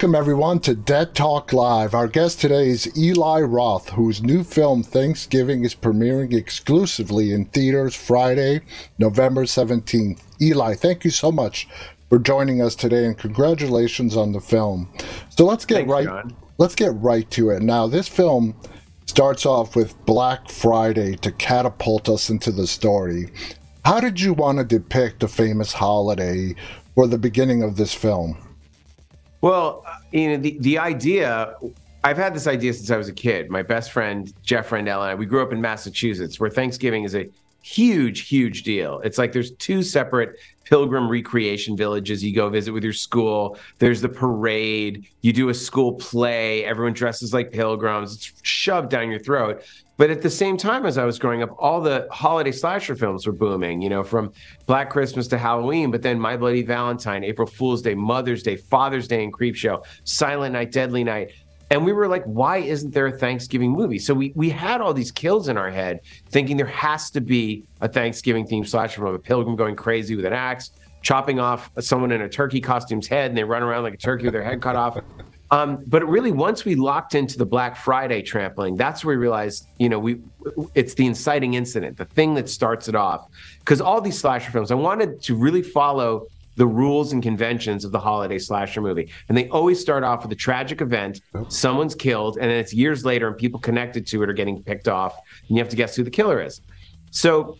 Welcome, everyone, to Dead Talk Live. Our guest today is Eli Roth, whose new film Thanksgiving is premiering exclusively in theaters Friday, November 17th. Eli, thank you so much for joining us today and congratulations on the film. So let's get Thanks, right John. let's get right to it. Now, this film starts off with Black Friday to catapult us into the story. How did you want to depict the famous holiday for the beginning of this film? Well, uh, you know, the, the idea, I've had this idea since I was a kid. My best friend, Jeff Rendell, and I, we grew up in Massachusetts where Thanksgiving is a huge, huge deal. It's like there's two separate pilgrim recreation villages you go visit with your school. There's the parade, you do a school play, everyone dresses like pilgrims, it's shoved down your throat. But at the same time, as I was growing up, all the holiday slasher films were booming, you know, from Black Christmas to Halloween, but then My Bloody Valentine, April Fool's Day, Mother's Day, Father's Day, and Creepshow, Silent Night, Deadly Night. And we were like, why isn't there a Thanksgiving movie? So we we had all these kills in our head, thinking there has to be a Thanksgiving themed slasher film, a pilgrim going crazy with an axe, chopping off someone in a turkey costume's head, and they run around like a turkey with their head cut off. Um, but really, once we locked into the Black Friday trampling, that's where we realized, you know, we it's the inciting incident, the thing that starts it off. Because all these slasher films, I wanted to really follow the rules and conventions of the holiday slasher movie, and they always start off with a tragic event, someone's killed, and then it's years later, and people connected to it are getting picked off, and you have to guess who the killer is. So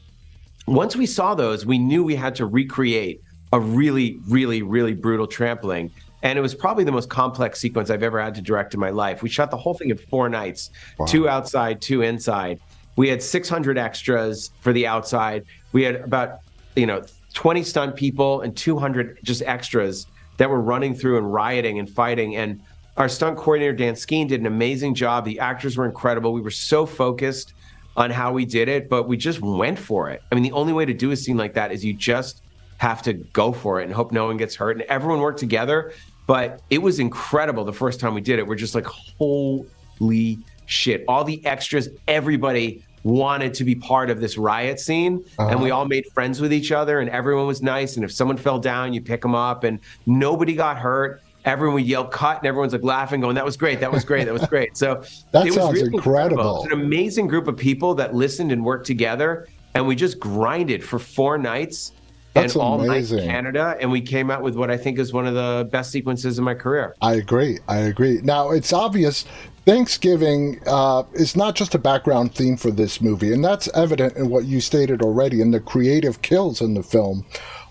once we saw those, we knew we had to recreate a really, really, really brutal trampling. And it was probably the most complex sequence I've ever had to direct in my life. We shot the whole thing in four nights two outside, two inside. We had 600 extras for the outside. We had about, you know, 20 stunt people and 200 just extras that were running through and rioting and fighting. And our stunt coordinator, Dan Skeen, did an amazing job. The actors were incredible. We were so focused on how we did it, but we just went for it. I mean, the only way to do a scene like that is you just have to go for it and hope no one gets hurt. And everyone worked together, but it was incredible the first time we did it. We're just like, holy shit. All the extras, everybody wanted to be part of this riot scene. And we uh-huh. all made friends with each other and everyone was nice. And if someone fell down you pick them up. And nobody got hurt. Everyone would yell cut and everyone's like laughing going that was great. That was great. That was great. So That it was sounds really incredible. It was an amazing group of people that listened and worked together. And we just grinded for four nights That's and all night amazing. in Canada and we came out with what I think is one of the best sequences in my career I agree. I agree. Now, it's obvious Thanksgiving uh, is not just a background theme for this movie, and that's evident in what you stated already in the creative kills in the film,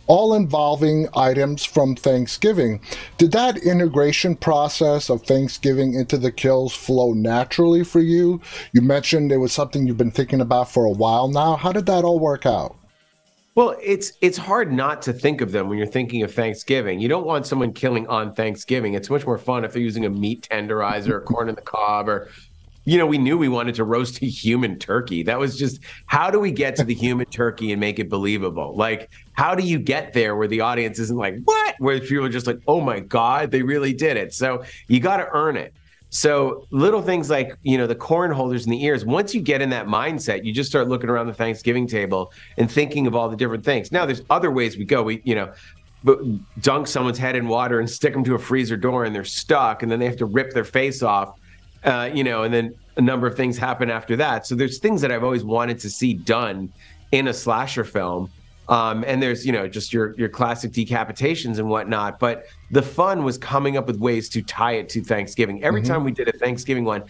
all involving items from Thanksgiving. Did that integration process of Thanksgiving into the kills flow naturally for you? You mentioned it was something you've been thinking about for a while now. How did that all work out? Well, it's it's hard not to think of them when you're thinking of Thanksgiving. You don't want someone killing on Thanksgiving. It's much more fun if they're using a meat tenderizer or corn in the cob or you know, we knew we wanted to roast a human turkey. That was just how do we get to the human turkey and make it believable? Like, how do you get there where the audience isn't like, what? Where people are just like, oh my God, they really did it. So you got to earn it. So little things like, you know, the corn holders in the ears, once you get in that mindset, you just start looking around the Thanksgiving table and thinking of all the different things. Now there's other ways we go. We, you know, but dunk someone's head in water and stick them to a freezer door and they're stuck and then they have to rip their face off. Uh, you know, and then a number of things happen after that. So there's things that I've always wanted to see done in a slasher film. Um, and there's you know just your your classic decapitations and whatnot but the fun was coming up with ways to tie it to thanksgiving every time we did a thanksgiving one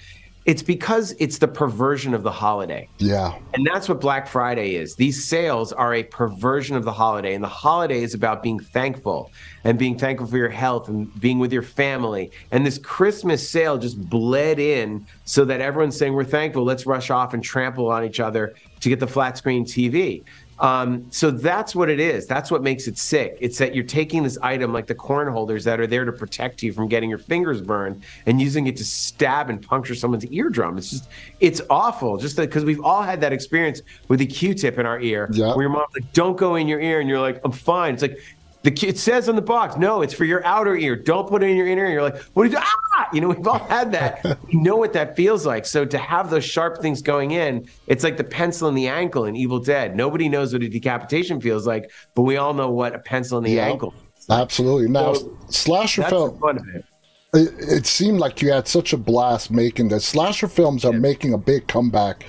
it's because it's the perversion of the holiday Yeah. and that's what Black Friday is. These sales are a perversion of the holiday. And the holiday is about being thankful and being thankful for your health and being with your family. And this Christmas sale just bled in so that everyone's saying, We're thankful. Let's rush off and trample on each other to get the flat screen TV. Um, so that's what it is. That's what makes it sick. It's that you're taking this item like the corn holders that are there to protect you from getting your fingers burned and using it to stab and puncture someone's eardrum. It's just, it's awful. Just because we've all had that experience with a Q-tip in our ear, Yeah. where your mom's like, "Don't go in your ear," and you're like, "I'm fine." It's like. The, it says on the box, no, it's for your outer ear. Don't put it in your inner ear. You're like, what did you, ah? You know, we've all had that. we know what that feels like. So to have those sharp things going in, it's like the pencil in the ankle in Evil Dead. Nobody knows what a decapitation feels like, but we all know what a pencil in the Yeah. ankle. Absolutely. Now, So, slasher film. fun of it. it, it, seemed like you had such a blast making this. Slasher films are yeah. making a big comeback.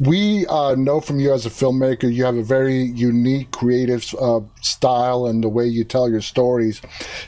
We uh, know from you as a filmmaker, you have a very unique creative uh, style and the way you tell your stories.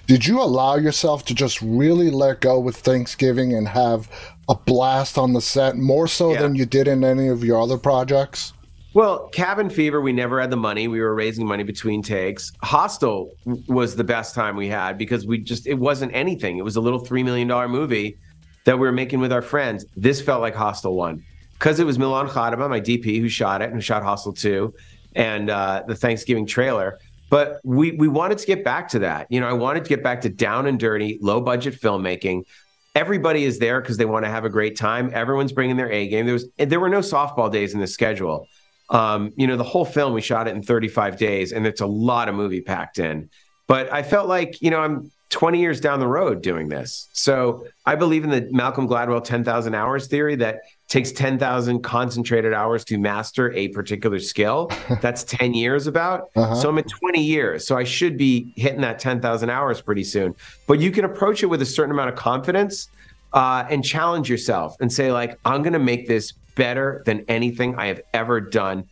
Did you allow yourself to just really let go with Thanksgiving and have a blast on the set more so yeah. than you did in any of your other projects? Well, Cabin Fever, we never had the money. We were raising money between takes. Hostel was the best time we had because we just, it wasn't anything. It was a little $3 million movie that we were making with our friends. This felt like Hostel 1 because it was Milan Chadima, my DP, who shot it and who shot Hostel 2 and uh, the Thanksgiving trailer. But we, we wanted to get back to that. You know, I wanted to get back to down and dirty, low budget filmmaking everybody is there because they want to have a great time. Everyone's bringing their A game. There was there were no softball days in the schedule. Um, you know, the whole film we shot it in 35 days, and it's a lot of movie packed in. But I felt like, you know, I'm 20 years down the road doing this. So I believe in the Malcolm Gladwell 10,000 hours theory that takes 10,000 concentrated hours to master a particular skill. That's 10 years about. Uh-huh. So I'm at 20 years. So I should be hitting that 10,000 hours pretty soon. But you can approach it with a certain amount of confidence uh, and challenge yourself and say, like, I'm going to make this better than anything I have ever done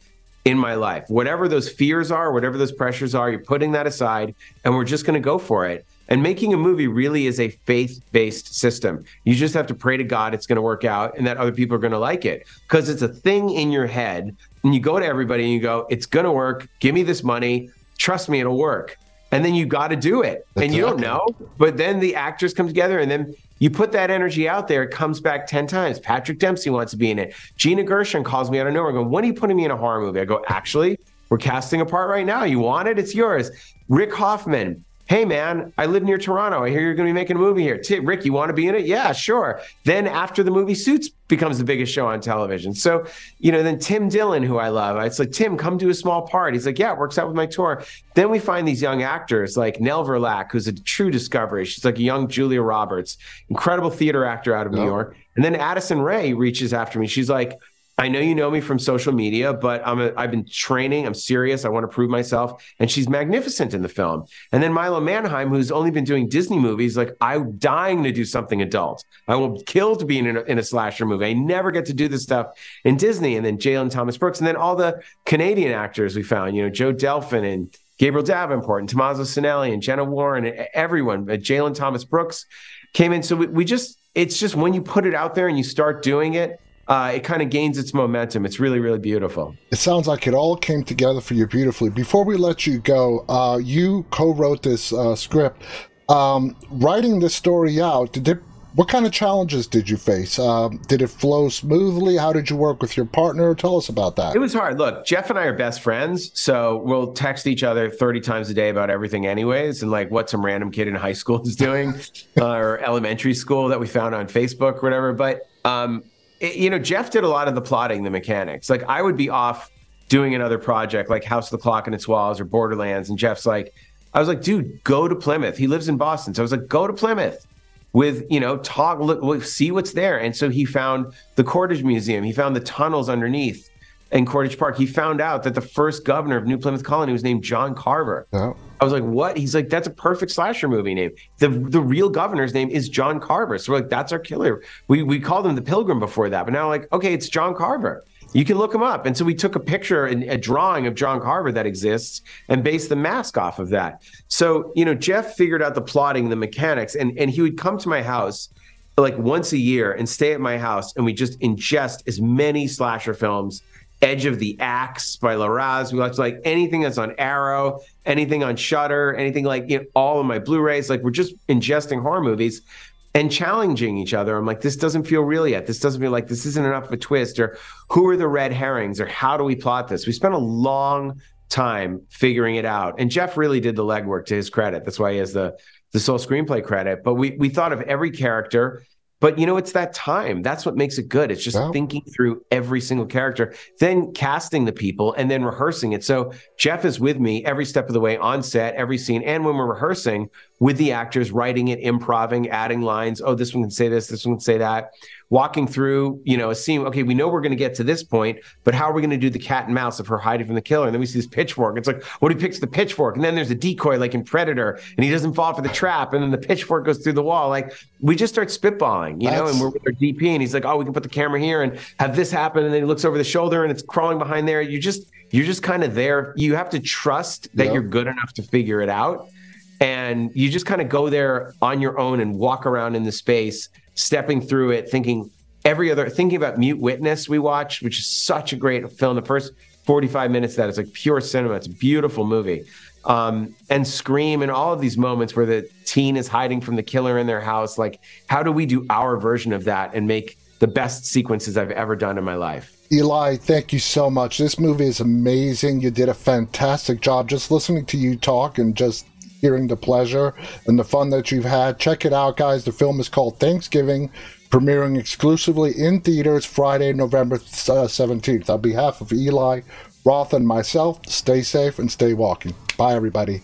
in my life. Whatever those fears are, whatever those pressures are, you're putting that aside and we're just going to go for it. And making a movie really is a faith based system. You just have to pray to God it's going to work out and that other people are going to like it because it's a thing in your head. And you go to everybody and you go, it's going to work. Give me this money. Trust me, it'll work. And then you got to do it. That's and you don't know. But then the actors come together and then you put that energy out there, it comes back 10 times. Patrick Dempsey wants to be in it. Gina Gershon calls me out of nowhere going, When are you putting me in a horror movie? I go, Actually, we're casting a part right now. You want it? It's yours. Rick Hoffman, Hey man, I live near Toronto. I hear you're going to be making a movie here. T- Rick, you want to be in it? Yeah, sure. Then after the movie Suits becomes the biggest show on television. So, you know, then Tim Dillon, who I love, it's like, Tim, come do a small part. He's like, yeah, it works out with my tour. Then we find these young actors like Nell Verlaque, who's a true discovery. She's like a young Julia Roberts, incredible theater actor out of New oh. York. And then Addison Rae reaches after me. She's like, I know you know me from social media, but I'm a, I've been training. I'm serious. I want to prove myself. And she's magnificent in the film. And then Milo Manheim, who's only been doing Disney movies, like I'm dying to do something adult. I will kill to be in a, in a slasher movie. I never get to do this stuff in Disney. And then Jalen Thomas Brooks, and then all the Canadian actors we found. You know, Joe Delfin and Gabriel Davenport and Tomaso Sanelli and Jenna Warren and everyone. Jalen Thomas Brooks came in. So we, we just it's just when you put it out there and you start doing it uh, it kind of gains its momentum. It's really, really beautiful. It sounds like it all came together for you beautifully. Before we let you go, uh, you co-wrote this uh, script. Um, writing this story out, did it, what kind of challenges did you face? Um, did it flow smoothly? How did you work with your partner? Tell us about that. It was hard. Look, Jeff and I are best friends, so we'll text each other 30 times a day about everything, anyways, and like what some random kid in high school is doing or elementary school that we found on Facebook or whatever. But um, it, you know, Jeff did a lot of the plotting, the mechanics. Like I would be off doing another project like House of the Clock and Its Walls or Borderlands, and Jeff's like, I was like, dude, go to Plymouth. He lives in Boston, so I was like, go to Plymouth with you know talk look, see what's there and so he found the Cordage Museum he found the tunnels underneath in Cordage Park he found out that the first governor of New Plymouth Colony was named John Carver oh. I was like, what? He's like, that's a perfect slasher movie name. The the real governor's name is John Carver. So we're like, that's our killer. We we called him the Pilgrim before that, but now like, okay, it's John Carver. You can look him up. And so we took a picture and a drawing of John Carver that exists and based the mask off of that. So, you know, Jeff figured out the plotting, the mechanics, and and he would come to my house like once a year and stay at my house and we just ingest as many slasher films Edge of the Axe by Larraz. We watch like anything that's on Arrow, anything on Shudder, anything like you know, all of my Blu-rays. Like we're just ingesting horror movies and challenging each other. I'm like, this doesn't feel real yet. This doesn't feel like this isn't enough of a twist, or who are the red herrings, or how do we plot this? We spent a long time figuring it out. And Jeff really did the legwork to his credit. That's why he has the the sole screenplay credit. But we we thought of every character but you know, it's that time. That's what makes it good. It's just thinking through every single character, then casting the people and then rehearsing it. So Jeff is with me every step of the way on set, every scene. And when we're rehearsing, with the actors, writing it, improving, adding lines. Oh, this one can say this, this one can say that. Walking through, you know, a scene. Okay, we know we're going to get to this point, but how are we going to do the cat and mouse of her hiding from the killer? And then we see this pitchfork. It's like, what well, he picks the pitchfork, and then there's a decoy like in Predator, and he doesn't fall for the trap, and then the pitchfork goes through the wall. Like we just start spitballing, you That's... know, and we're with our DP, and he's like, oh, we can put the camera here and have this happen, and then he looks over the shoulder, and it's crawling behind there. You just you're just kind of there. You have to trust that yep. you're good enough to figure it out. And you just kind of go there on your own and walk around in the space, stepping through it, thinking every other, thinking about Mute Witness we watched, which is such a great film. The first 45 minutes of it's like pure cinema. It's a beautiful movie. Um, and Scream and all of these moments where the teen is hiding from the killer in their house. Like, how do we do our version of that and make the best sequences I've ever done in my life? Eli, thank you so much. This movie is amazing. You did a fantastic job just listening to you talk and just hearing the pleasure and the fun that you've had. Check it out, guys. The film is called Thanksgiving, premiering exclusively in theaters Friday, November uh, 17th. On behalf of Eli, Roth, and myself, stay safe and stay walking. Bye, everybody.